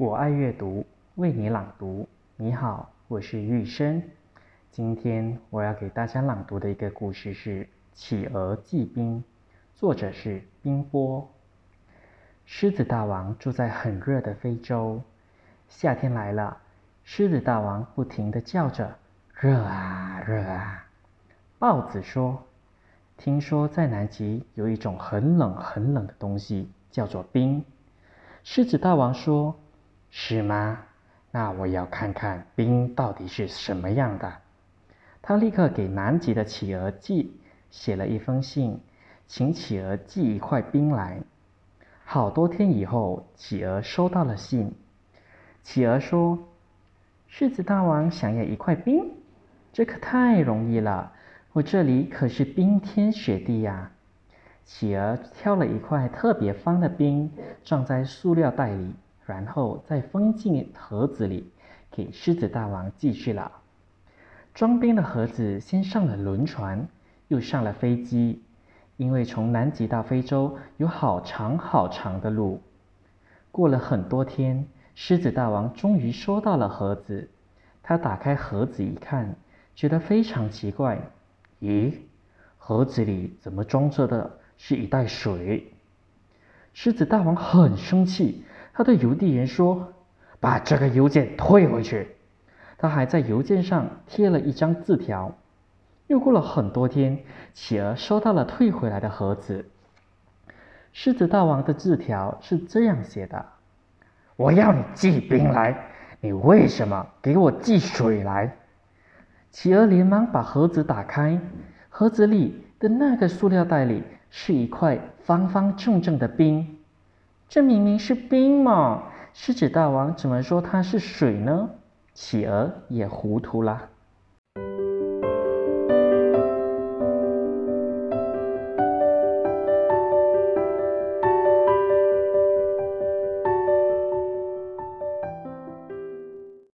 我爱阅读，为你朗读。你好，我是玉生。今天我要给大家朗读的一个故事是《企鹅记冰》，作者是冰波。狮子大王住在很热的非洲，夏天来了，狮子大王不停地叫着：“热啊，热啊！”豹子说：“听说在南极有一种很冷很冷的东西，叫做冰。”狮子大王说：“是吗？那我要看看冰到底是什么样的。”他立刻给南极的企鹅寄写了一封信，请企鹅寄一块冰来。好多天以后，企鹅收到了信。企鹅说：“狮子大王想要一块冰，这可太容易了，我这里可是冰天雪地呀。”企鹅挑了一块特别方的冰，装在塑料袋里，然后再封进盒子里，给狮子大王寄去了。装冰的盒子先上了轮船，又上了飞机，因为从南极到非洲有好长好长的路。过了很多天，狮子大王终于收到了盒子。他打开盒子一看，觉得非常奇怪：“咦，盒子里怎么装着的？”是一袋水。狮子大王很生气，他对邮递员说：“把这个邮件退回去。”他还在邮件上贴了一张字条。又过了很多天，企鹅收到了退回来的盒子。狮子大王的字条是这样写的：“我要你寄冰来，你为什么给我寄水来？”企鹅连忙把盒子打开，盒子里的那个塑料袋里。是一块方方正正的冰，这明明是冰嘛！狮子大王怎么说它是水呢？企鹅也糊涂了。